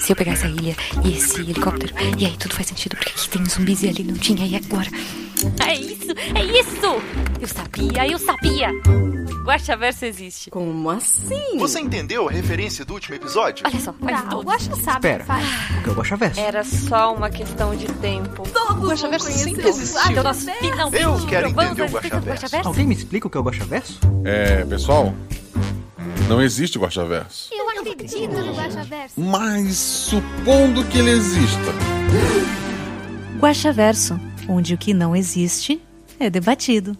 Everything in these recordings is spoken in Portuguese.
Se eu pegar essa ilha e esse helicóptero, e aí tudo faz sentido, porque aqui tem zumbis e ali não tinha, e agora? É isso, é isso! Eu sabia, eu sabia! Guaxaverso existe. Como assim? Você entendeu a referência do último episódio? Olha só, faz Tá, o. Guaxa sabe Espera. o que. O é o Guaxaverso? Era só uma questão de tempo. Todos Guaxaverso vão sempre o existiu. Ah, então Guaxaverso. nós finalmente Eu quero entender o Guaxaverso. Alguém me explica o que é o Guaxaverso? É, pessoal, não existe Guaxaverso. Eu acredito no Guaxaverso. Mas supondo que ele exista. Guaxaverso, onde o que não existe é debatido.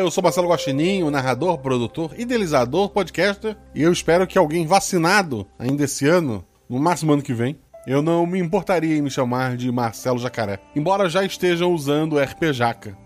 Eu sou Marcelo Guaxinim, narrador, produtor, idealizador, podcaster, e eu espero que alguém vacinado ainda esse ano, no máximo ano que vem, eu não me importaria em me chamar de Marcelo Jacaré, embora já estejam usando o RP Jaca.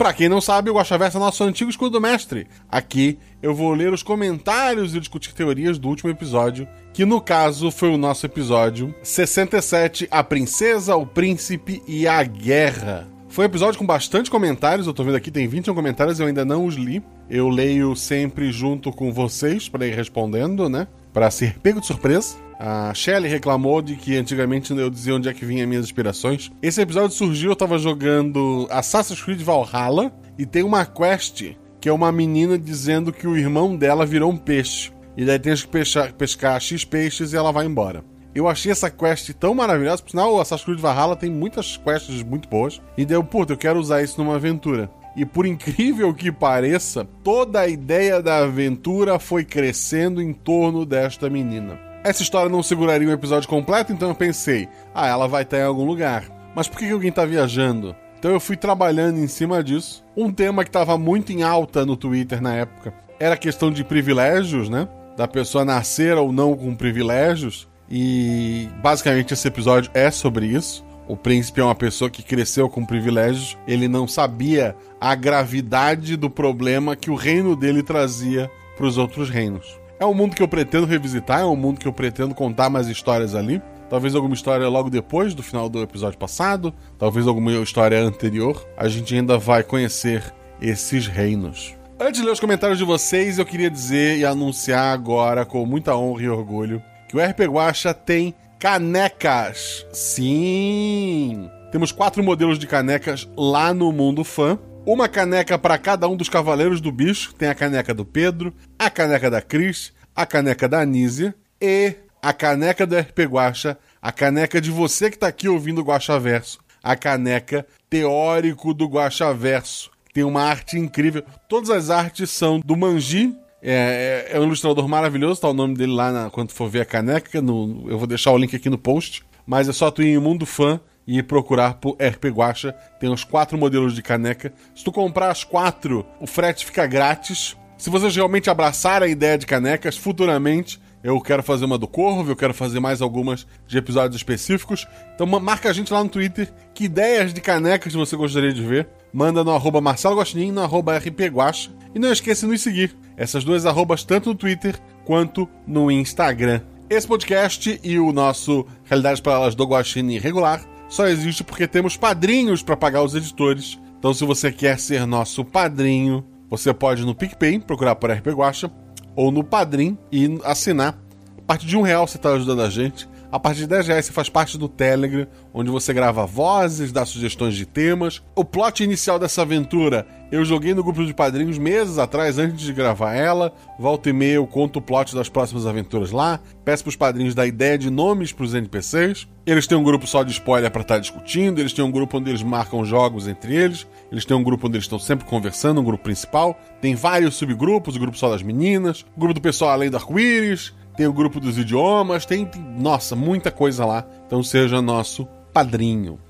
Pra quem não sabe, o Guaxaverso é nosso antigo escudo mestre. Aqui eu vou ler os comentários e discutir teorias do último episódio, que no caso foi o nosso episódio 67, A Princesa, o Príncipe e a Guerra. Foi um episódio com bastante comentários, eu tô vendo aqui tem 21 comentários, eu ainda não os li. Eu leio sempre junto com vocês para ir respondendo, né? Para ser pego de surpresa. A Shelly reclamou de que antigamente eu dizia onde é que vinham minhas inspirações. Esse episódio surgiu, eu tava jogando Assassin's Creed Valhalla e tem uma quest que é uma menina dizendo que o irmão dela virou um peixe. E daí tem que pescar, pescar X peixes e ela vai embora. Eu achei essa quest tão maravilhosa, por sinal, o Assassin's Creed Valhalla tem muitas quests muito boas. E daí eu, puta, eu quero usar isso numa aventura. E por incrível que pareça, toda a ideia da aventura foi crescendo em torno desta menina. Essa história não seguraria um episódio completo, então eu pensei, ah, ela vai estar em algum lugar. Mas por que alguém tá viajando? Então eu fui trabalhando em cima disso. Um tema que estava muito em alta no Twitter na época era a questão de privilégios, né? Da pessoa nascer ou não com privilégios. E basicamente esse episódio é sobre isso. O príncipe é uma pessoa que cresceu com privilégios. Ele não sabia a gravidade do problema que o reino dele trazia para os outros reinos. É um mundo que eu pretendo revisitar, é um mundo que eu pretendo contar mais histórias ali. Talvez alguma história logo depois do final do episódio passado, talvez alguma história anterior. A gente ainda vai conhecer esses reinos. Antes de ler os comentários de vocês, eu queria dizer e anunciar agora, com muita honra e orgulho, que o RP Guacha tem canecas. Sim! Temos quatro modelos de canecas lá no Mundo Fã. Uma caneca para cada um dos cavaleiros do bicho. Tem a caneca do Pedro, a caneca da Cris, a caneca da Anísia e a caneca do RP Guacha, a caneca de você que tá aqui ouvindo o Guacha Verso, a caneca teórico do Guacha Verso. Tem uma arte incrível. Todas as artes são do Manji. É, é, é um ilustrador maravilhoso, tá o nome dele lá na- quando for ver a caneca. no- eu vou deixar o link aqui no post. Mas é só tu ir em Mundo Fã e procurar por RP Guacha. Tem os quatro modelos de caneca. Se tu comprar as quatro, o frete fica grátis. Se vocês realmente abraçarem a ideia de canecas, futuramente eu quero fazer uma do Corvo, eu quero fazer mais algumas de episódios específicos. Então ma- marca a gente lá no Twitter que ideias de canecas você gostaria de ver. Manda no arroba Marcelo no arroba RPGuacha. E não esqueça de nos seguir. Essas duas arrobas tanto no Twitter quanto no Instagram. Esse podcast e o nosso Realidades Paralelas do Guaxinim regular só existe porque temos padrinhos para pagar os editores. Então se você quer ser nosso padrinho, você pode no PicPay, procurar por RP Guacha, ou no Padrim e assinar. A partir de um real você está ajudando a gente. A partir de 10 reais você faz parte do Telegram, onde você grava vozes, dá sugestões de temas. O plot inicial dessa aventura eu joguei no grupo de padrinhos meses atrás, antes de gravar ela. Volta e meia eu conto o plot das próximas aventuras lá. Peço pros padrinhos dar ideia de nomes pros NPCs. Eles têm um grupo só de spoiler para estar discutindo. Eles têm um grupo onde eles marcam jogos entre eles. Eles têm um grupo onde eles estão sempre conversando, um grupo principal. Tem vários subgrupos, o grupo só das meninas, o grupo do pessoal além do arco-íris, tem o grupo dos idiomas, tem, tem, nossa, muita coisa lá. Então seja nosso padrinho.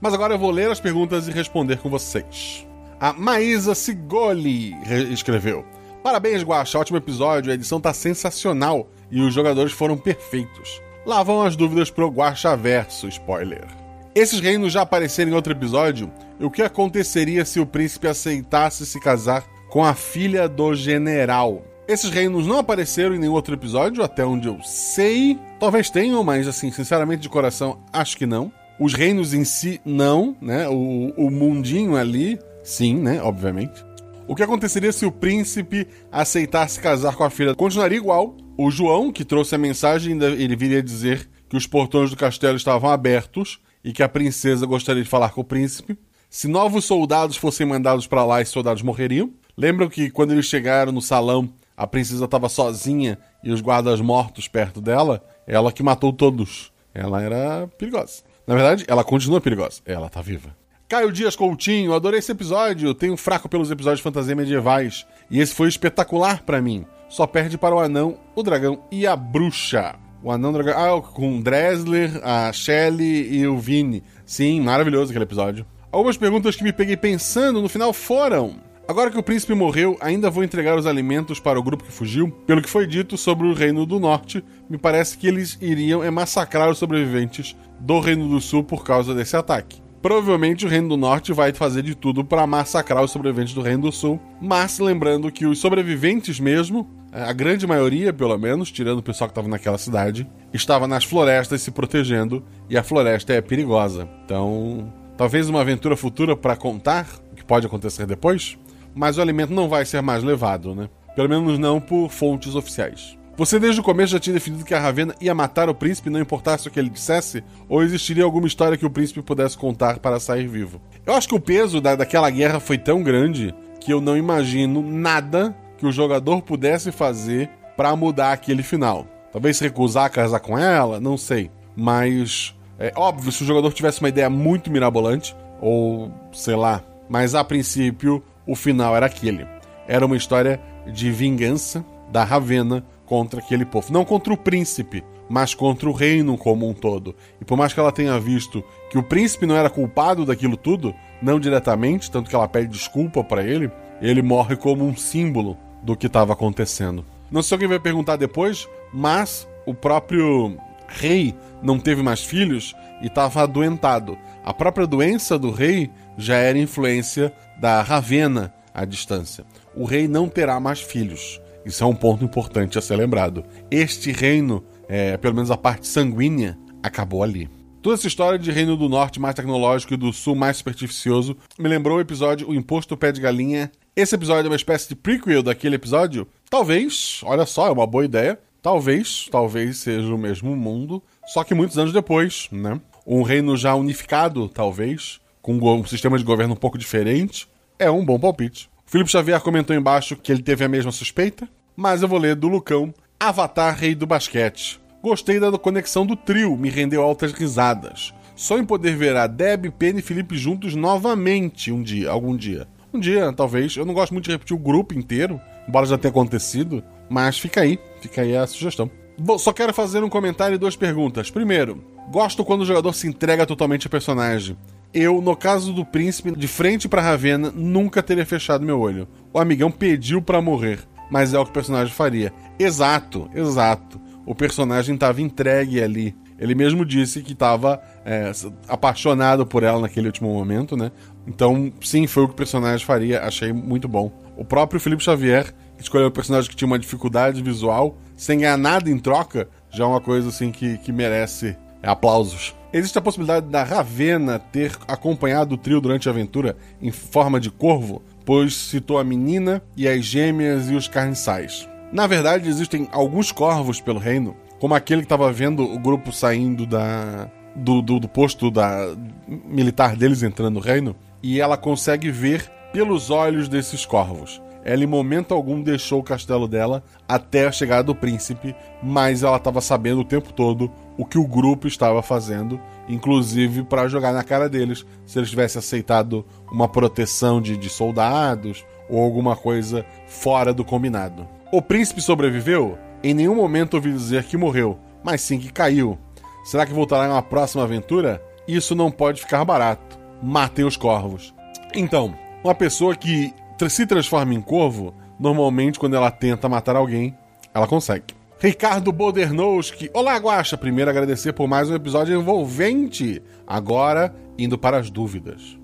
Mas agora eu vou ler as perguntas e responder com vocês. A Maísa Sigoli re- escreveu: Parabéns, Guaxa, ótimo episódio, a edição tá sensacional e os jogadores foram perfeitos. Lá vão as dúvidas pro Guaxa Verso, spoiler. Esses reinos já apareceram em outro episódio. O que aconteceria se o príncipe aceitasse se casar com a filha do general? Esses reinos não apareceram em nenhum outro episódio, até onde eu sei. Talvez tenham, mas assim, sinceramente de coração, acho que não. Os reinos em si, não, né? O, o mundinho ali, sim, né? Obviamente. O que aconteceria se o príncipe aceitasse casar com a filha? Continuaria igual. O João, que trouxe a mensagem, ele viria dizer que os portões do castelo estavam abertos e que a princesa gostaria de falar com o príncipe. Se novos soldados fossem mandados para lá, esses soldados morreriam. Lembram que quando eles chegaram no salão, a princesa estava sozinha e os guardas mortos perto dela? Ela que matou todos. Ela era perigosa. Na verdade, ela continua perigosa. Ela tá viva. Caio Dias Coutinho, adorei esse episódio. Tenho fraco pelos episódios de fantasia medievais. E esse foi espetacular para mim. Só perde para o anão, o dragão e a bruxa. O anão dragão. Ah, com Dresler, a Shelley e o Vini. Sim, maravilhoso aquele episódio. Algumas perguntas que me peguei pensando no final foram: Agora que o príncipe morreu, ainda vou entregar os alimentos para o grupo que fugiu? Pelo que foi dito sobre o Reino do Norte, me parece que eles iriam é massacrar os sobreviventes do Reino do Sul por causa desse ataque. Provavelmente o Reino do Norte vai fazer de tudo para massacrar os sobreviventes do Reino do Sul, mas lembrando que os sobreviventes mesmo, a grande maioria pelo menos, tirando o pessoal que estava naquela cidade, estava nas florestas se protegendo e a floresta é perigosa. Então, talvez uma aventura futura para contar o que pode acontecer depois, mas o alimento não vai ser mais levado, né? Pelo menos não por fontes oficiais. Você desde o começo já tinha definido que a Ravena ia matar o príncipe, não importasse o que ele dissesse? Ou existiria alguma história que o príncipe pudesse contar para sair vivo? Eu acho que o peso da, daquela guerra foi tão grande que eu não imagino nada que o jogador pudesse fazer para mudar aquele final. Talvez recusar a casar com ela, não sei. Mas é óbvio, se o jogador tivesse uma ideia muito mirabolante, ou sei lá. Mas a princípio, o final era aquele. Era uma história de vingança da Ravena contra aquele povo. Não contra o príncipe, mas contra o reino como um todo. E por mais que ela tenha visto que o príncipe não era culpado daquilo tudo, não diretamente, tanto que ela pede desculpa para ele, ele morre como um símbolo do que estava acontecendo. Não sei se alguém vai perguntar depois, mas o próprio rei não teve mais filhos e estava adoentado. A própria doença do rei já era influência da Ravena à distância. O rei não terá mais filhos. Isso é um ponto importante a ser lembrado. Este reino, é, pelo menos a parte sanguínea, acabou ali. Toda essa história de reino do norte mais tecnológico e do sul mais supersticioso me lembrou o episódio O Imposto Pé de Galinha. Esse episódio é uma espécie de prequel daquele episódio? Talvez, olha só, é uma boa ideia. Talvez, talvez seja o mesmo mundo, só que muitos anos depois, né? Um reino já unificado, talvez, com um sistema de governo um pouco diferente, é um bom palpite. O Felipe Xavier comentou embaixo que ele teve a mesma suspeita, mas eu vou ler do Lucão, Avatar Rei do Basquete. Gostei da conexão do trio, me rendeu altas risadas. Só em poder ver a Deb, Penny e Felipe juntos novamente um dia, algum dia. Um dia, talvez. Eu não gosto muito de repetir o grupo inteiro, embora já tenha acontecido, mas fica aí, fica aí a sugestão. Bom, só quero fazer um comentário e duas perguntas. Primeiro, gosto quando o jogador se entrega totalmente ao personagem. Eu, no caso do príncipe, de frente para Ravena, nunca teria fechado meu olho. O amigão pediu para morrer, mas é o que o personagem faria. Exato, exato. O personagem estava entregue ali. Ele mesmo disse que estava é, apaixonado por ela naquele último momento, né? Então, sim, foi o que o personagem faria. Achei muito bom. O próprio Felipe Xavier escolheu um personagem que tinha uma dificuldade visual, sem ganhar nada em troca, já é uma coisa assim que, que merece aplausos. Existe a possibilidade da Ravena ter acompanhado o trio durante a aventura em forma de corvo, pois citou a menina e as gêmeas e os carniçais. Na verdade, existem alguns corvos pelo reino, como aquele que estava vendo o grupo saindo da, do, do, do posto da, militar deles entrando no reino, e ela consegue ver pelos olhos desses corvos. Ela em momento algum deixou o castelo dela até a chegada do príncipe, mas ela estava sabendo o tempo todo o que o grupo estava fazendo, inclusive para jogar na cara deles se eles tivessem aceitado uma proteção de, de soldados ou alguma coisa fora do combinado. O príncipe sobreviveu? Em nenhum momento ouvi dizer que morreu, mas sim que caiu. Será que voltará em uma próxima aventura? Isso não pode ficar barato. Matem os corvos. Então, uma pessoa que se transforma em corvo, normalmente quando ela tenta matar alguém, ela consegue. Ricardo Bodernowski. Olá, Guaxa. Primeiro agradecer por mais um episódio envolvente. Agora, indo para as dúvidas.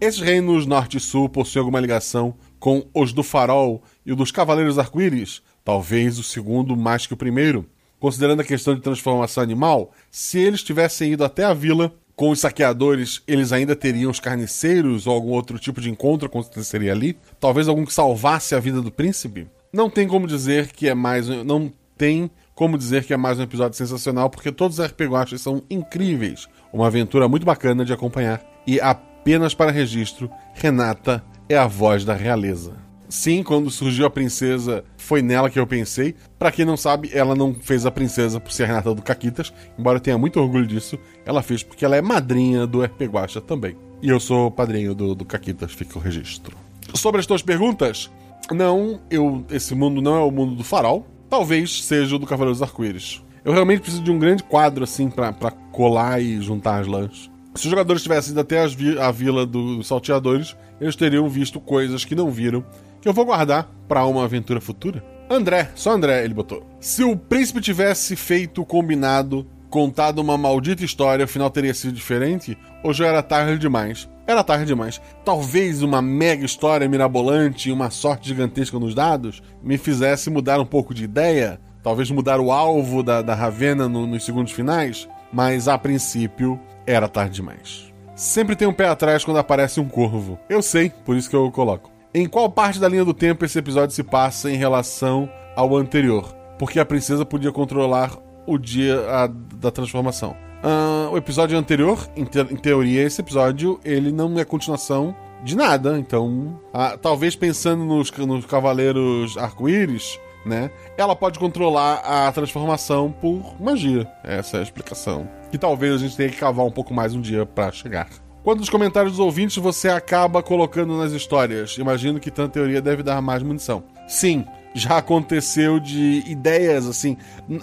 Esses reinos norte e sul possuem alguma ligação com os do Farol e o dos Cavaleiros Arco-Íris? Talvez o segundo mais que o primeiro. Considerando a questão de transformação animal, se eles tivessem ido até a vila com os saqueadores, eles ainda teriam os carniceiros ou algum outro tipo de encontro aconteceria ali? Talvez algum que salvasse a vida do príncipe? Não tem como dizer que é mais. Não tem como dizer que é mais um episódio sensacional, porque todos os RPG Watchers são incríveis. Uma aventura muito bacana de acompanhar. E apenas para registro, Renata é a voz da realeza. Sim, quando surgiu a princesa, foi nela que eu pensei. Para quem não sabe, ela não fez a princesa por ser a Renata do Caquitas, embora eu tenha muito orgulho disso. Ela fez porque ela é madrinha do RP Guacha também. E eu sou padrinho do, do Caquitas, fica o registro. Sobre as tuas perguntas, não, eu, esse mundo não é o mundo do farol. Talvez seja o do Cavaleiro dos Arco-Íris. Eu realmente preciso de um grande quadro, assim, para colar e juntar as lãs. Se os jogadores tivessem ido até vi a vila dos salteadores, eles teriam visto coisas que não viram, que eu vou guardar para uma aventura futura. André, só André ele botou. Se o príncipe tivesse feito o combinado, contado uma maldita história, o final teria sido diferente? Ou já era tarde demais? Era tarde demais. Talvez uma mega história mirabolante e uma sorte gigantesca nos dados me fizesse mudar um pouco de ideia, talvez mudar o alvo da, da Ravena no, nos segundos finais, mas a princípio era tarde demais. Sempre tem um pé atrás quando aparece um corvo. Eu sei, por isso que eu coloco. Em qual parte da linha do tempo esse episódio se passa em relação ao anterior? Porque a princesa podia controlar o dia a, da transformação. Uh, o episódio anterior, em, te em, teoria, esse episódio, ele não é continuação de nada. Então, uh, talvez pensando nos, nos Cavaleiros Arco-Íris, né? Ela pode controlar a transformação por magia. Essa é a explicação. Que talvez a gente tenha que cavar um pouco mais um dia para chegar. Quanto nos comentários dos ouvintes você acaba colocando nas histórias? Imagino que tanta teoria deve dar mais munição. Sim, já aconteceu de ideias assim.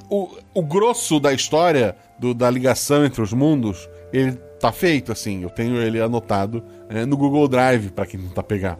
O, o grosso da história, do, da ligação entre os mundos, ele tá feito assim. Eu tenho ele anotado é, no Google Drive para quem não tá pegar.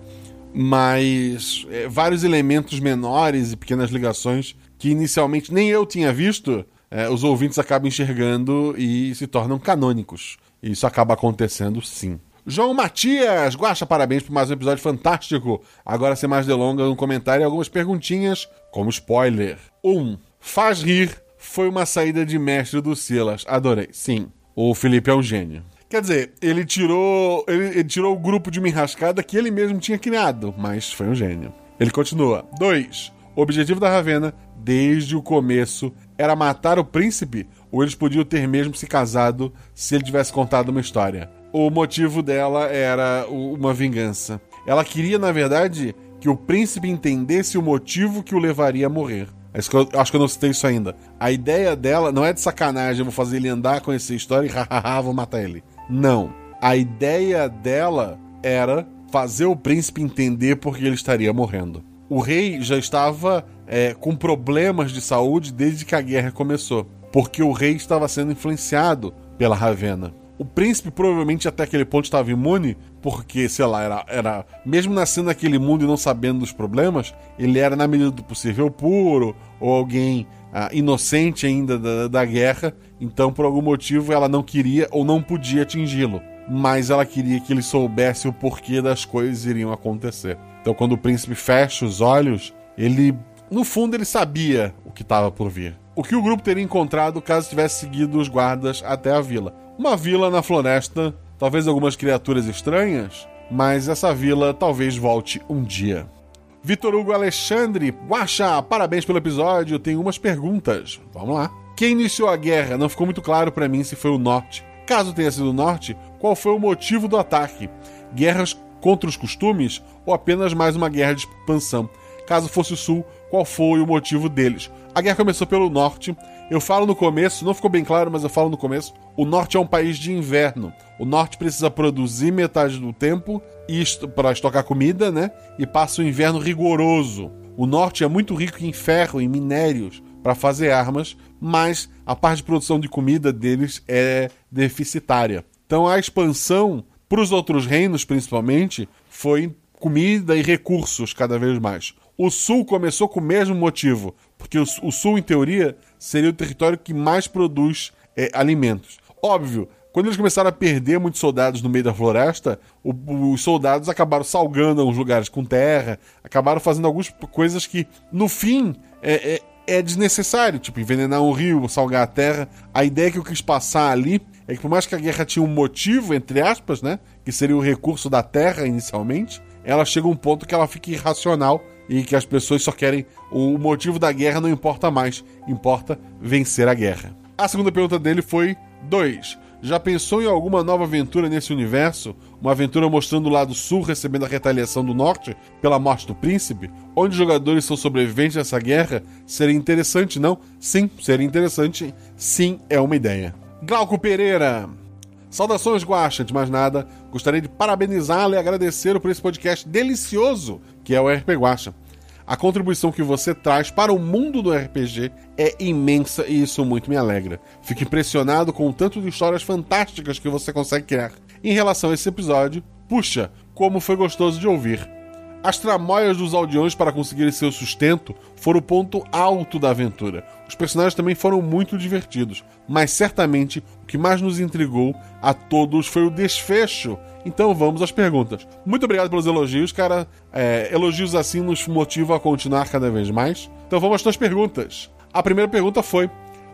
Mas é, vários elementos menores e pequenas ligações que inicialmente nem eu tinha visto, é, os ouvintes acabam enxergando e se tornam canônicos. Isso acaba acontecendo sim. João Matias, Guaxa, parabéns por mais um episódio fantástico. Agora, sem mais delongas, um comentário e algumas perguntinhas, como spoiler. 1. Um, faz rir foi uma saída de mestre do Silas. Adorei. Sim, o Felipe é um gênio. Quer dizer, ele tirou, ele, ele tirou o grupo de uma enrascada que ele mesmo tinha criado, mas foi um gênio. Ele continua. 2. O objetivo da Ravena, desde o começo, era matar o príncipe, ou eles podiam ter mesmo se casado se ele tivesse contado uma história o motivo dela era uma vingança. Ela queria, na verdade, que o príncipe entendesse o motivo que o levaria a morrer. Acho que, eu, não citei isso ainda. A ideia dela não é de sacanagem, eu vou fazer ele andar com essa história e hahaha, vou matar ele. Não. A ideia dela era fazer o príncipe entender por que ele estaria morrendo. O rei já estava é, com problemas de saúde desde que a guerra começou, porque o rei estava sendo influenciado pela Ravena. O príncipe provavelmente até aquele ponto estava imune, porque, sei lá, era, era. Mesmo nascendo naquele mundo e não sabendo dos problemas, ele era, na medida do possível, puro, ou alguém ah, inocente ainda da, da guerra. Então, por algum motivo, ela não queria ou não podia atingi-lo. Mas ela queria que ele soubesse o porquê das coisas iriam acontecer. Então, quando o príncipe fecha os olhos, ele. No fundo, ele sabia o que estava por vir. O que o grupo teria encontrado caso tivesse seguido os guardas até a vila uma vila na floresta, talvez algumas criaturas estranhas, mas essa vila talvez volte um dia. Vitor Hugo Alexandre, Guaxa, parabéns pelo episódio. Tenho umas perguntas. Vamos lá. Quem iniciou a guerra? Não ficou muito claro para mim se foi o norte. Caso tenha sido o norte, qual foi o motivo do ataque? Guerras contra os costumes ou apenas mais uma guerra de expansão? Caso fosse o sul, qual foi o motivo deles? A guerra começou pelo norte eu falo no começo, não ficou bem claro, mas eu falo no começo. O norte é um país de inverno. O norte precisa produzir metade do tempo para estocar comida, né? E passa o inverno rigoroso. O norte é muito rico em ferro, em minérios para fazer armas, mas a parte de produção de comida deles é deficitária. Então a expansão para os outros reinos, principalmente, foi comida e recursos cada vez mais. O sul começou com o mesmo motivo, porque o, sul, em teoria, seria o território que mais produz é, alimentos. Óbvio, Quando eles começaram a perder muitos soldados no meio da floresta, o- os soldados acabaram salgando alguns lugares com terra, acabaram fazendo algumas coisas que, no fim, é, é- é desnecessário, tipo envenenar um rio, salgar a terra. A ideia que eu quis passar ali é que por mais que a guerra tinha um motivo, entre aspas, né, que seria o recurso da terra inicialmente, ela chega a um ponto que ela fica irracional e que as pessoas só querem o motivo da guerra não importa mais, importa vencer a guerra. A segunda pergunta dele foi 2. Já pensou em alguma nova aventura nesse universo? Uma aventura mostrando o lado sul recebendo a retaliação do norte pela morte do príncipe? Onde os jogadores são sobreviventes dessa guerra? Seria interessante, não? Sim, seria interessante. Sim, é uma ideia. Glauco Pereira. Saudações, Guaxa. De mais nada, gostaria de parabenizá-lo e agradecer por esse podcast delicioso que é o RP Guaxa. A contribuição que você traz para o mundo do RPG é imensa e isso muito me alegra. Fico impressionado com o tanto de histórias fantásticas que você consegue criar. Em relação a esse episódio, puxa, como foi gostoso de ouvir. As tramóias dos aldeões para conseguirem seu sustento foram o ponto alto da aventura. Os personagens também foram muito divertidos, mas certamente o que mais nos intrigou a todos foi o desfecho. Então vamos às perguntas. Muito obrigado pelos elogios, cara. É, elogios assim nos motivam a continuar cada vez mais. Então vamos às tuas perguntas. A primeira pergunta foi: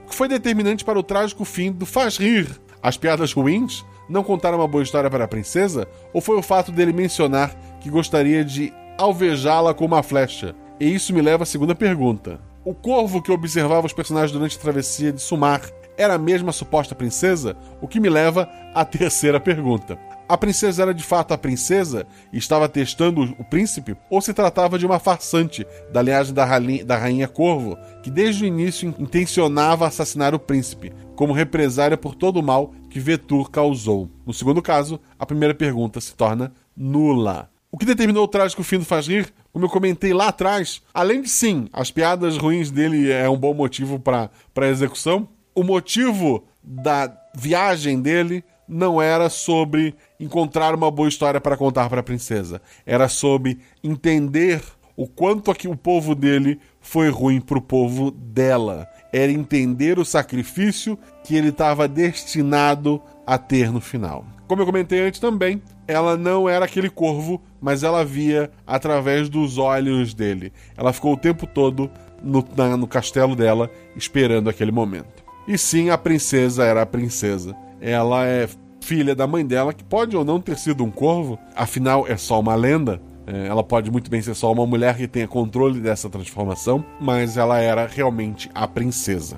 O que foi determinante para o trágico fim do Faz Rir? As piadas ruins? Não contar uma boa história para a princesa? Ou foi o fato dele mencionar que gostaria de alvejá-la com uma flecha? E isso me leva à segunda pergunta. O corvo que observava os personagens durante a travessia de Sumar era a suposta princesa? O que me leva à terceira pergunta. A princesa era de fato a princesa e estava testando o príncipe? Ou se tratava de uma farsante da linhagem da, rali- da rainha Corvo, que desde o início in- intencionava assassinar o príncipe, como represária por todo o mal que Vetur causou? No segundo caso, a primeira pergunta se torna nula. O que determinou o trágico fim do Faz Rir, como eu comentei lá atrás, além de sim, as piadas ruins dele é um bom motivo para a execução, o motivo da viagem dele não era sobre encontrar uma boa história para contar para a princesa. Era sobre entender o quanto aqui o povo dele foi ruim para o povo dela. Era entender o sacrifício que ele estava destinado a ter no final. Como eu comentei antes também, ela não era aquele corvo, mas ela via através dos olhos dele. Ela ficou o tempo todo no, na- no castelo dela, esperando aquele momento. E sim, a princesa era a princesa. Ela é filha da mãe dela, que pode ou não ter sido um corvo, afinal é só uma lenda. É, ela pode muito bem ser só uma mulher que tenha controle dessa transformação, mas ela era realmente a princesa.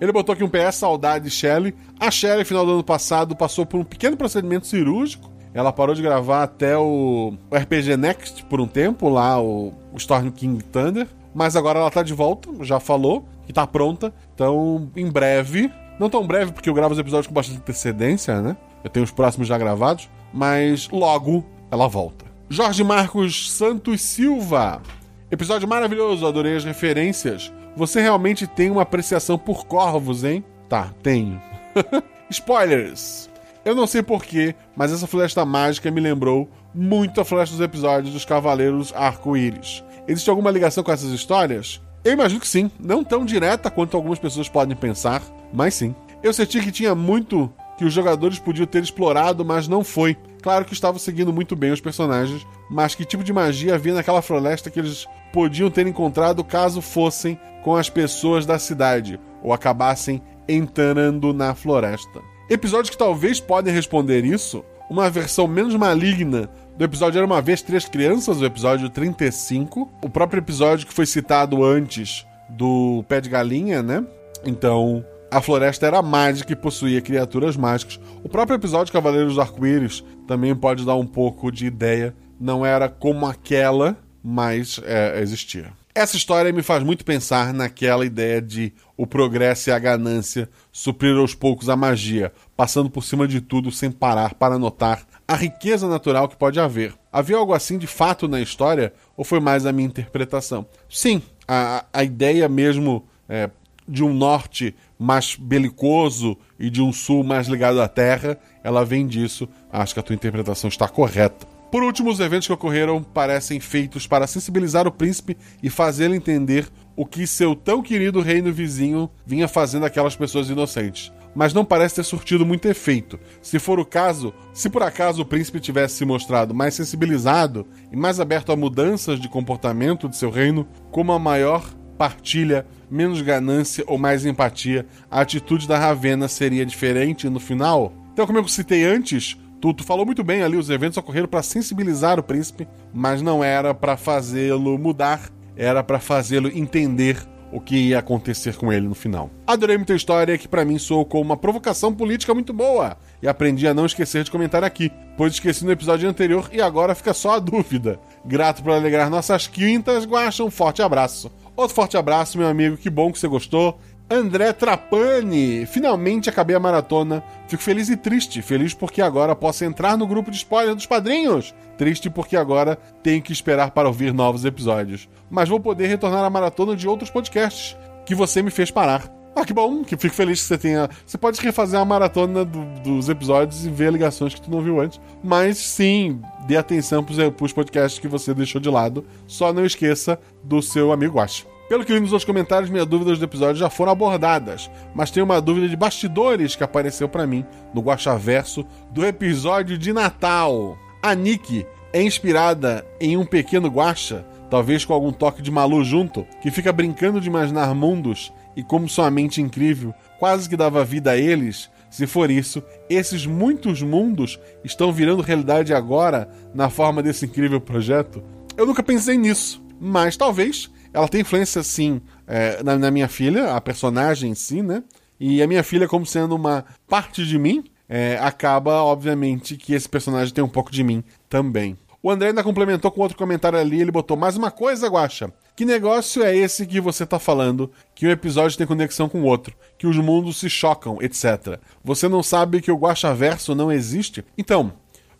Ele botou aqui um PS, saudade Shelley. A Shelley, final do ano passado, passou por um pequeno procedimento cirúrgico. Ela parou de gravar até o, RPG Next por um tempo, lá o Storm King Thunder. Mas agora ela tá de volta, já falou que tá pronta. Então, em breve, não tão breve porque eu gravo os episódios com bastante antecedência, né? Eu tenho os próximos já gravados, mas logo ela volta. Jorge Marcos Santos Silva. Episódio maravilhoso, adorei as referências. Você realmente tem uma apreciação por corvos, hein? Tá, tenho. Spoilers! Eu não sei porquê, mas essa floresta mágica me lembrou muito a floresta dos episódios dos Cavaleiros Arco-Íris. Existe alguma ligação com essas histórias? Eu imagino que sim, não tão direta quanto algumas pessoas podem pensar, mas sim. Eu senti que tinha muito que os jogadores podiam ter explorado, mas não foi. Claro que estavam seguindo muito bem os personagens, mas que tipo de magia havia naquela floresta que eles podiam ter encontrado caso fossem com as pessoas da cidade ou acabassem entrando na floresta? Episódios que talvez podem responder isso, uma versão menos maligna do episódio Era uma Vez Três Crianças, o episódio 35. O próprio episódio que foi citado antes do Pé de Galinha, né? Então, a floresta era mágica e possuía criaturas mágicas. O próprio episódio Cavaleiros do Arco-Íris também pode dar um pouco de ideia. Não era como aquela, mas é, existia. Essa história me faz muito pensar naquela ideia de o progresso e a ganância suprir aos poucos a magia, passando por cima de tudo sem parar para notar a riqueza natural que pode haver. Havia algo assim de fato na história ou foi mais a minha interpretação? Sim, a, a ideia mesmo é, de um norte mais belicoso e de um sul mais ligado à terra, ela vem disso. Acho que a tua interpretação está correta. Por último, os eventos que ocorreram parecem feitos para sensibilizar o príncipe e fazê-lo entender o que seu tão querido reino vizinho vinha fazendo aquelas pessoas inocentes. mas não parece ter surtido muito efeito. Se for o caso, se por acaso o príncipe tivesse se mostrado mais sensibilizado e mais aberto a mudanças de comportamento de seu reino, como a maior partilha, menos ganância ou mais empatia, a atitude da Ravena seria diferente no final? Então, como eu citei antes, tu, tu falou muito bem ali, os eventos ocorreram para sensibilizar o príncipe, mas não era para fazê-lo mudar, era para fazê-lo entender o que ia acontecer com ele no final. Adorei muita história que para mim soou como uma provocação política muito boa e aprendi a não esquecer de comentar aqui, pois esqueci no episódio anterior e agora fica só a dúvida. Grato por alegrar nossas quintas, Guaxa, um forte abraço. Outro forte abraço, meu amigo, que bom que você gostou. André Trapani, finalmente acabei a maratona. Fico feliz e triste. Feliz porque agora posso entrar no grupo de spoiler dos padrinhos. Triste porque agora tenho que esperar para ouvir novos episódios. Mas vou poder retornar à maratona de outros podcasts que você me fez parar. Ah, que bom, que fico feliz que você tenha. Você pode refazer a maratona do, dos episódios e ver ligações que tu não viu antes. Mas sim, dê atenção pros, pros podcasts que você deixou de lado. Só não esqueça do seu amigo Ash. Pelo que li nos outros comentários, minhas dúvidas do episódio já foram abordadas, mas tem uma dúvida de bastidores que apareceu para mim no Guaxaverso do episódio de Natal. A Nick é inspirada em um pequeno guaxa, talvez com algum toque de Malu junto, que fica brincando de imaginar mundos e como sua mente incrível quase que dava vida a eles. Se for isso, esses muitos mundos estão virando realidade agora na forma desse incrível projeto? Eu nunca pensei nisso, mas talvez ela tem influência, sim, é, na, na, minha filha, a personagem em si, né? E a minha filha, como sendo uma parte de mim, é, acaba, obviamente, que esse personagem tem um pouco de mim também. O André ainda complementou com outro comentário ali, ele botou mais uma coisa, Guacha. Que negócio é esse que você tá falando? Que um episódio tem conexão com o outro, que os mundos se chocam, etc. Você não sabe que o Guacha Verso não existe? Então,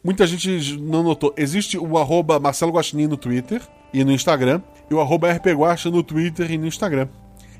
muita gente não notou. Existe o arroba Marcelo Guaxinim no Twitter e no Instagram e o arroba rpguacha no Twitter e no Instagram.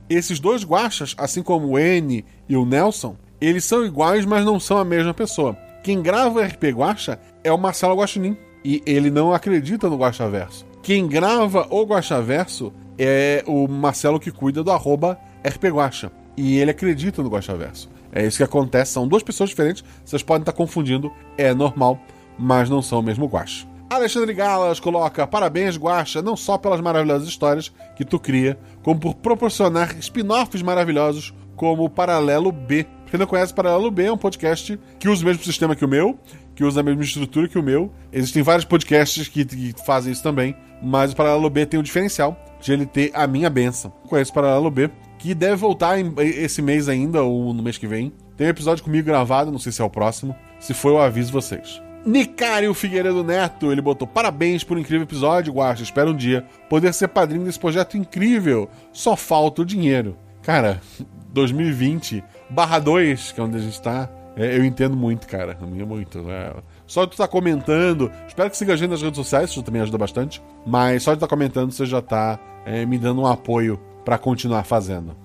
Esses dois guachas, assim como o N e o Nelson, eles são iguais, mas não são a mesma pessoa. Quem grava RP Guacha é o Marcelo Guaxinim. E ele não acredita no Guaxaverso. Quem grava o Guaxaverso é o Marcelo que cuida do arroba RP Guacha. E ele acredita no Guaxaverso. É isso que acontece. São duas pessoas diferentes. Vocês podem estar confundindo. É normal, mas não são o mesmo Guacha. Alexandre Galas coloca: Parabéns, Guacha, não só pelas maravilhosas histórias que tu cria, como por proporcionar spin-offs maravilhosos como o Paralelo B. Quem não conhece Paralelo B é um podcast que usa o mesmo sistema que o meu, que usa a mesma estrutura que o meu. Existem vários podcasts que, que fazem isso também, mas o Paralelo B tem o diferencial de ele ter a minha benção. Conheço o Paralelo B, que deve voltar em, esse mês ainda ou no mês que vem. Tem um episódio comigo gravado, não sei se é o próximo. Se for, eu aviso vocês. Nicário Figueiredo Neto, ele botou parabéns por um incrível episódio, Guacha. Espero um dia poder ser padrinho desse projeto incrível. Só falta o dinheiro. Cara, 2020 barra 2, que é onde a gente tá, é, eu entendo muito, cara. Muito. É... Só de tu tá comentando, espero que siga a gente nas redes sociais, isso também ajuda bastante. Mas só de estar tá comentando, você já tá é, me dando um apoio para continuar fazendo.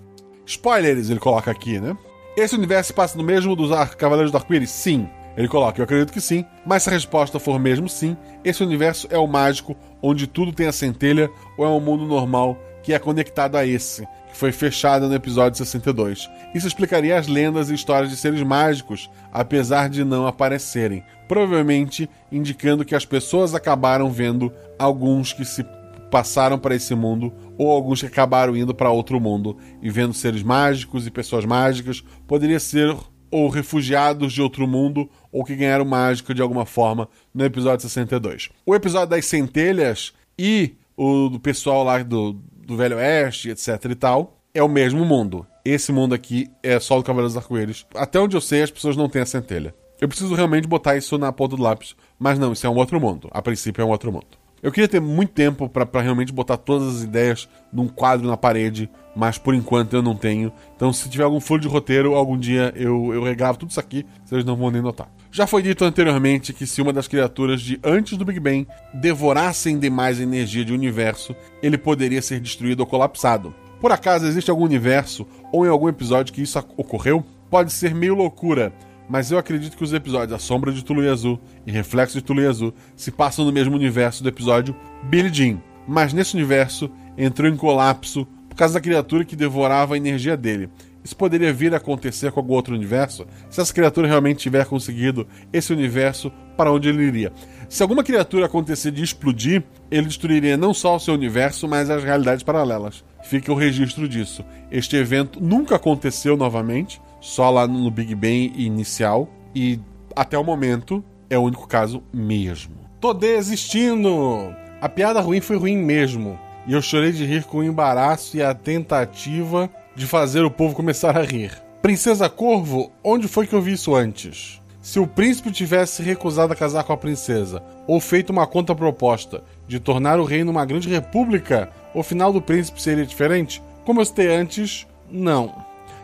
Spoilers, ele coloca aqui, né? Esse universo passa no mesmo dos Cavaleiros do Arco-Íris? Sim. Ele coloca, eu acredito que sim, mas se a resposta for mesmo sim, esse universo é o mágico, onde tudo tem a centelha, ou é um mundo normal que é conectado a esse, que foi fechado no episódio 62. Isso explicaria as lendas e histórias de seres mágicos, apesar de não aparecerem, provavelmente indicando que as pessoas acabaram vendo alguns que se passaram para esse mundo ou alguns que acabaram indo para outro mundo e vendo seres mágicos e pessoas mágicas. Poderia ser ou refugiados de outro mundo ou que ganharam mágica de alguma forma no episódio 62. O episódio das centelhas e o do pessoal lá do, do Velho Oeste, etc e tal, é o mesmo mundo. Esse mundo aqui é só do Cavaleiros Arco-Íris. Até onde eu sei, as pessoas não têm a centelha. Eu preciso realmente botar isso na ponta do lápis. Mas não, isso é um outro mundo. A princípio é um outro mundo. Eu queria ter muito tempo para realmente botar todas as ideias num quadro na parede, mas por enquanto eu não tenho. Então, se tiver algum furo de roteiro, algum dia eu, eu regravo tudo isso aqui, vocês não vão nem notar. Já foi dito anteriormente que se uma das criaturas de antes do Big Bang devorassem demais a energia um universo, ele poderia ser destruído ou colapsado. Por acaso existe algum universo ou em algum episódio que isso ocorreu? Pode ser meio loucura, mas eu acredito que os episódios A Sombra de Tulu Azul e Reflexo de Tulu Azul se passam no mesmo universo do episódio Billy Jean. Mas nesse universo entrou em colapso por causa da criatura que devorava a energia dele. Isso poderia vir a acontecer com algum outro universo se essa criatura realmente tiver conseguido esse universo para onde ele iria. Se alguma criatura acontecer de explodir, ele destruiria não só o seu universo, mas as realidades paralelas. Fica o registro disso. Este evento nunca aconteceu novamente, só lá no Big Bang inicial, e até o momento é o único caso mesmo. Tô desistindo! A piada ruim foi ruim mesmo. E eu chorei de rir com o embaraço e a tentativa de fazer o povo começar a rir. Princesa Corvo, onde foi que eu vi isso antes? Se o príncipe tivesse recusado a casar com a princesa, ou feito uma contraproposta de tornar o reino uma grande república, o final do príncipe seria diferente? Como eu citei antes, não.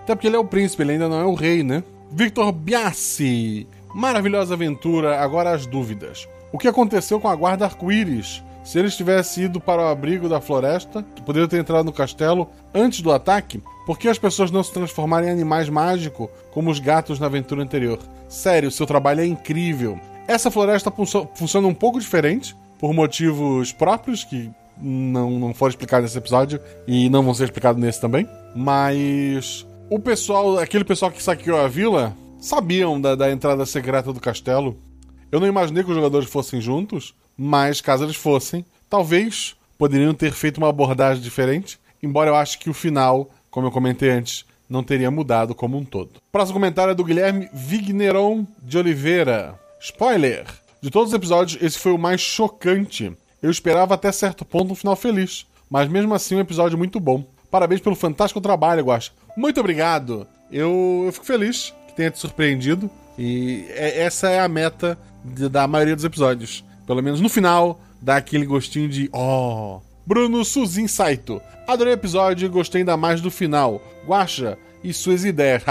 Até porque ele é o príncipe, ele ainda não é o rei, né? Victor Biassi. Maravilhosa aventura, agora as dúvidas. O que aconteceu com a guarda arco-íris? Se eles tivessem ido para o abrigo da floresta, poderiam ter entrado no castelo antes do ataque, por que as pessoas não se transformaram em animais mágicos como os gatos na aventura anterior? Sério, seu trabalho é incrível. Essa floresta funciona um pouco diferente, por motivos próprios, que não, não foram explicados nesse episódio e não vão ser explicados nesse também. Mas o pessoal, aquele pessoal que saqueou a vila, sabiam da, da entrada secreta do castelo. Eu não imaginei que os jogadores fossem juntos, mas caso eles fossem, talvez poderiam ter feito uma abordagem diferente, embora eu acho que o final, como eu comentei antes, não teria mudado como um todo. Próximo comentário é do Guilherme Vigneron de Oliveira. Spoiler! De todos os episódios, esse foi o mais chocante. Eu esperava até certo ponto um final feliz, mas mesmo assim um episódio muito bom. Parabéns pelo fantástico trabalho, Guaxa. Muito obrigado! Eu, eu fico feliz que tenha te surpreendido. E é, essa é a meta de, da maioria dos episódios. Pelo menos no final, dá aquele gostinho de. Oh. Bruno Suzin Saito. Adorei o episódio e gostei ainda mais do final. Guaxa e suas ideias.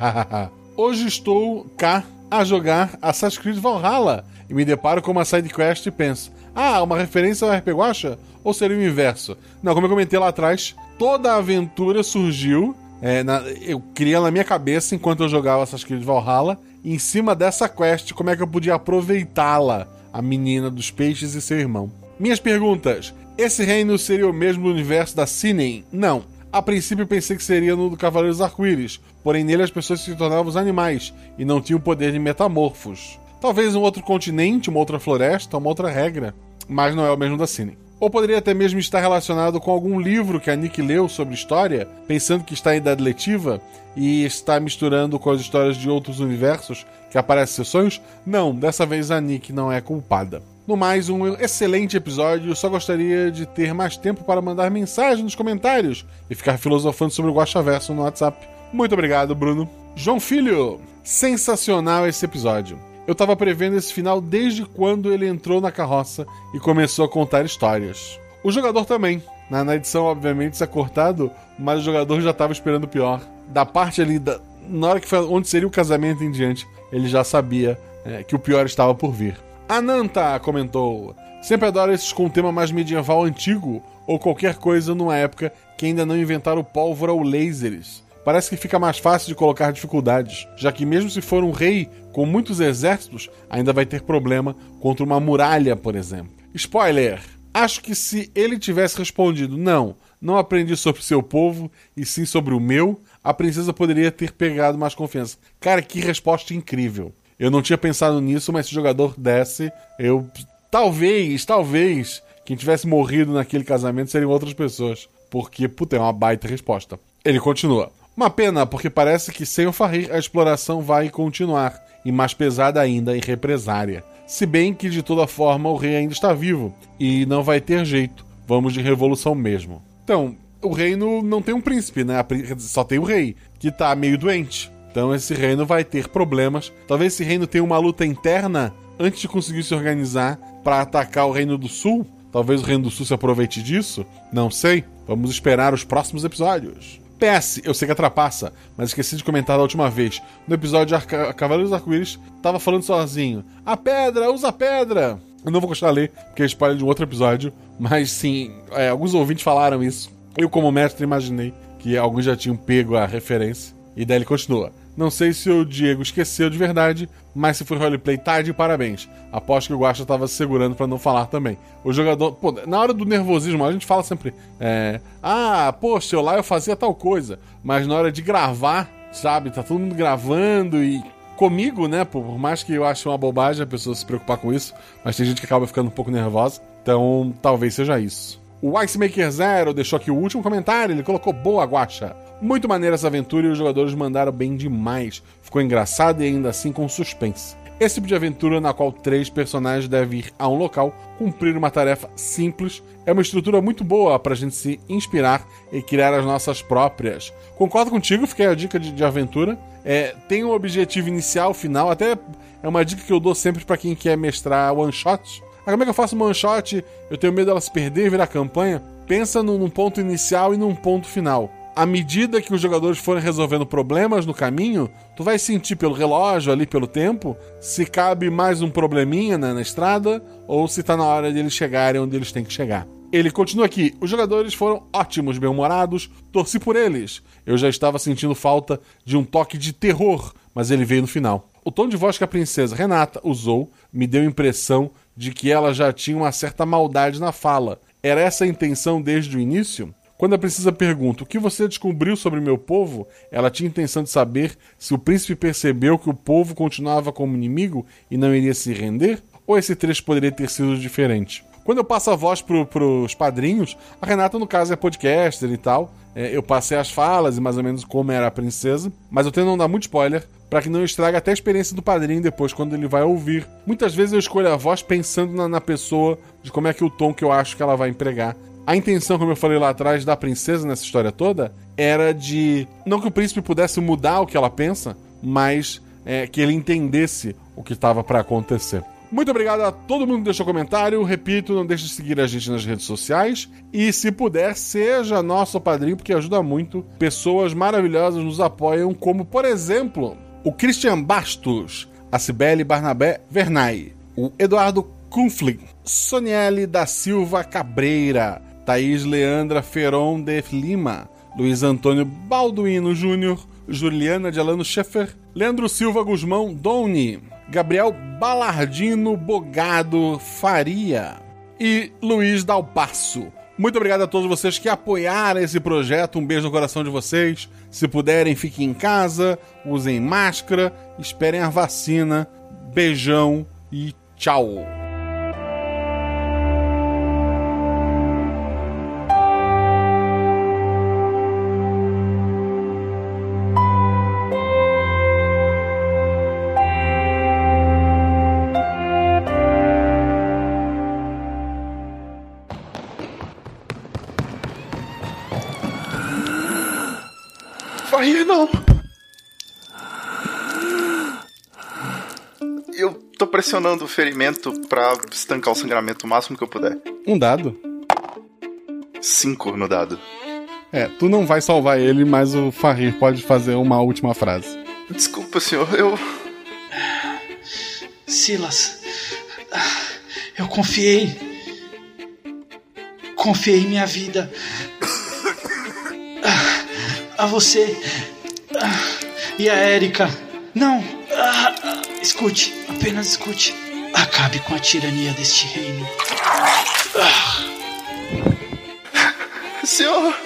Hoje estou cá a jogar Assassin's Creed Valhalla e me deparo com uma sidequest e penso: ah, uma referência ao RP Guacha? Ou seria o inverso? Não, como eu comentei lá atrás, toda a aventura surgiu. É, na, eu criei na minha cabeça enquanto eu jogava Assassin's Creed Valhalla. Em cima dessa quest, como é que eu podia aproveitá-la? A menina dos peixes e seu irmão. Minhas perguntas: esse reino seria o mesmo universo da Sinem? Não. A princípio pensei que seria no do Cavaleiros Arco-Íris, porém nele as pessoas se tornavam os animais e não tinham o poder de metamorfos. Talvez um outro continente, uma outra floresta, uma outra regra, mas não é o mesmo da Cine. Ou poderia até mesmo estar relacionado com algum livro que a Nick leu sobre história, pensando que está em idade letiva e está misturando com as histórias de outros universos que aparecem em seus sonhos? Não, dessa vez a Nick não é culpada. No mais, um excelente episódio. Só gostaria de ter mais tempo para mandar mensagem nos comentários e ficar filosofando sobre o Guaxaverso no WhatsApp. Muito obrigado, Bruno. João Filho, sensacional esse episódio. Eu tava prevendo esse final desde quando ele entrou na carroça e começou a contar histórias. O jogador também. Na, na edição, obviamente, isso é cortado, mas o jogador já tava esperando o pior. Da parte ali, da, na hora que foi onde seria o casamento em diante, ele já sabia é, que o pior estava por vir. Ananta comentou: Sempre adoro esses com tema mais medieval antigo ou qualquer coisa numa época que ainda não inventaram pólvora ou lasers parece que fica mais fácil de colocar dificuldades, já que, mesmo se for um rei com muitos exércitos, ainda vai ter problema contra uma muralha, por exemplo. Spoiler! Acho que se ele tivesse respondido não, não aprendi sobre seu povo e sim sobre o meu, a princesa poderia ter pegado mais confiança. Cara, que resposta incrível. Eu não tinha pensado nisso, mas se o jogador desse, eu. Talvez, talvez, quem tivesse morrido naquele casamento seriam outras pessoas. Porque, puta, é uma baita resposta. Ele continua. Uma pena, porque parece que sem o Farir a exploração vai continuar, e mais pesada ainda em represária. Se bem que de toda forma o rei ainda está vivo, e não vai ter jeito, vamos de revolução mesmo. Então, o reino não tem um príncipe, né? Só tem o rei, que está meio doente. Então esse reino vai ter problemas. Talvez esse reino tenha uma luta interna antes de conseguir se organizar para atacar o reino do sul. Talvez o reino do sul se aproveite disso. Não sei. Vamos esperar os próximos episódios. PS, eu sei que atrapassa, mas esqueci de comentar da última vez. No episódio de Cavaleiros Arco-Íris, tava falando sozinho. A pedra, usa a pedra! Eu não vou gostar de ler, porque é spoiler de um outro episódio, mas sim, é, alguns ouvintes falaram isso. Eu, como mestre, imaginei que alguns já tinham pego a referência. E daí ele continua. Não sei se o Diego esqueceu de verdade, mas se foi roleplay, tá de parabéns. Aposto que o Guacha tava se segurando para não falar também. O jogador, pô, na hora do nervosismo, a gente fala sempre, é, ah, poxa, eu lá eu fazia tal coisa, mas na hora de gravar, sabe, tá todo mundo gravando e comigo, né, por mais que eu ache uma bobagem a pessoa se preocupar com isso, mas tem gente que acaba ficando um pouco nervosa, então talvez seja isso. O Icemaker Zero deixou aqui o último comentário, ele colocou boa guacha. Muito maneira essa aventura e os jogadores mandaram bem demais. Ficou engraçado e ainda assim com suspense. Esse tipo de aventura na qual três personagens devem ir a um local cumprir uma tarefa simples é uma estrutura muito boa para a gente se inspirar e criar as nossas próprias. Concordo contigo, fiquei a dica de, de aventura. É, tem um objetivo inicial, final, até é uma dica que eu dou sempre para quem quer mestrar one shot ah, como é que eu faço one shot? Eu tenho medo dela se perder e virar campanha. Pensa num ponto inicial e num ponto final. À medida que os jogadores forem resolvendo problemas no caminho, tu vai sentir pelo relógio ali, pelo tempo, se cabe mais um probleminha né, na estrada ou se tá na hora de eles chegarem onde eles têm que chegar. Ele continua aqui. Os jogadores foram ótimos, bem-humorados, torci por eles. Eu já estava sentindo falta de um toque de terror, mas ele veio no final. O tom de voz que a princesa Renata usou me deu a impressão de que ela já tinha uma certa maldade na fala. Era essa a intenção desde o início? Quando a princesa pergunta o que você descobriu sobre meu povo, ela tinha intenção de saber se o príncipe percebeu que o povo continuava como inimigo e não iria se render? Ou esse trecho poderia ter sido diferente? Quando eu passo a voz pro, pros padrinhos, a Renata, no caso, é podcaster e tal. É, eu passei as falas e mais ou menos como era a princesa, mas eu tento não dar muito spoiler para que não estrague até a experiência do padrinho depois, quando ele vai ouvir. Muitas vezes eu escolho a voz pensando na, na pessoa, de como é que o tom que eu acho que ela vai empregar. A intenção, como eu falei lá atrás, da princesa nessa história toda era de. Não que o príncipe pudesse mudar o que ela pensa, mas é, que ele entendesse o que estava para acontecer. Muito obrigado a todo mundo que deixou comentário. Repito, não deixe de seguir a gente nas redes sociais. E se puder, seja nosso padrinho, porque ajuda muito. Pessoas maravilhosas nos apoiam, como por exemplo o Christian Bastos, a Cibele Barnabé Vernay, o Eduardo Kunfling, Soniele da Silva Cabreira, Thaís Leandra Feron de Lima, Luiz Antônio Balduino Júnior, Juliana de Alano Schaeffer, Leandro Silva Guzmão Doni, Gabriel Balardino Bogado Faria e Luiz Dalpasso. Muito obrigado a todos vocês que apoiaram esse projeto. Um beijo no coração de vocês. Se puderem, fiquem em casa, usem máscara, esperem a vacina. Beijão e tchau. Tô pressionando o ferimento pra estancar o sangramento o máximo que eu puder. Um dado. Cinco no dado. É, tu não vai salvar ele, mas o Farir pode fazer uma última frase. Desculpa, senhor, eu. Silas, eu confiei. Confiei minha vida a você e a Érica. Não, escute, apenas escute. Acabe com a tirania deste reino. Senhor, não.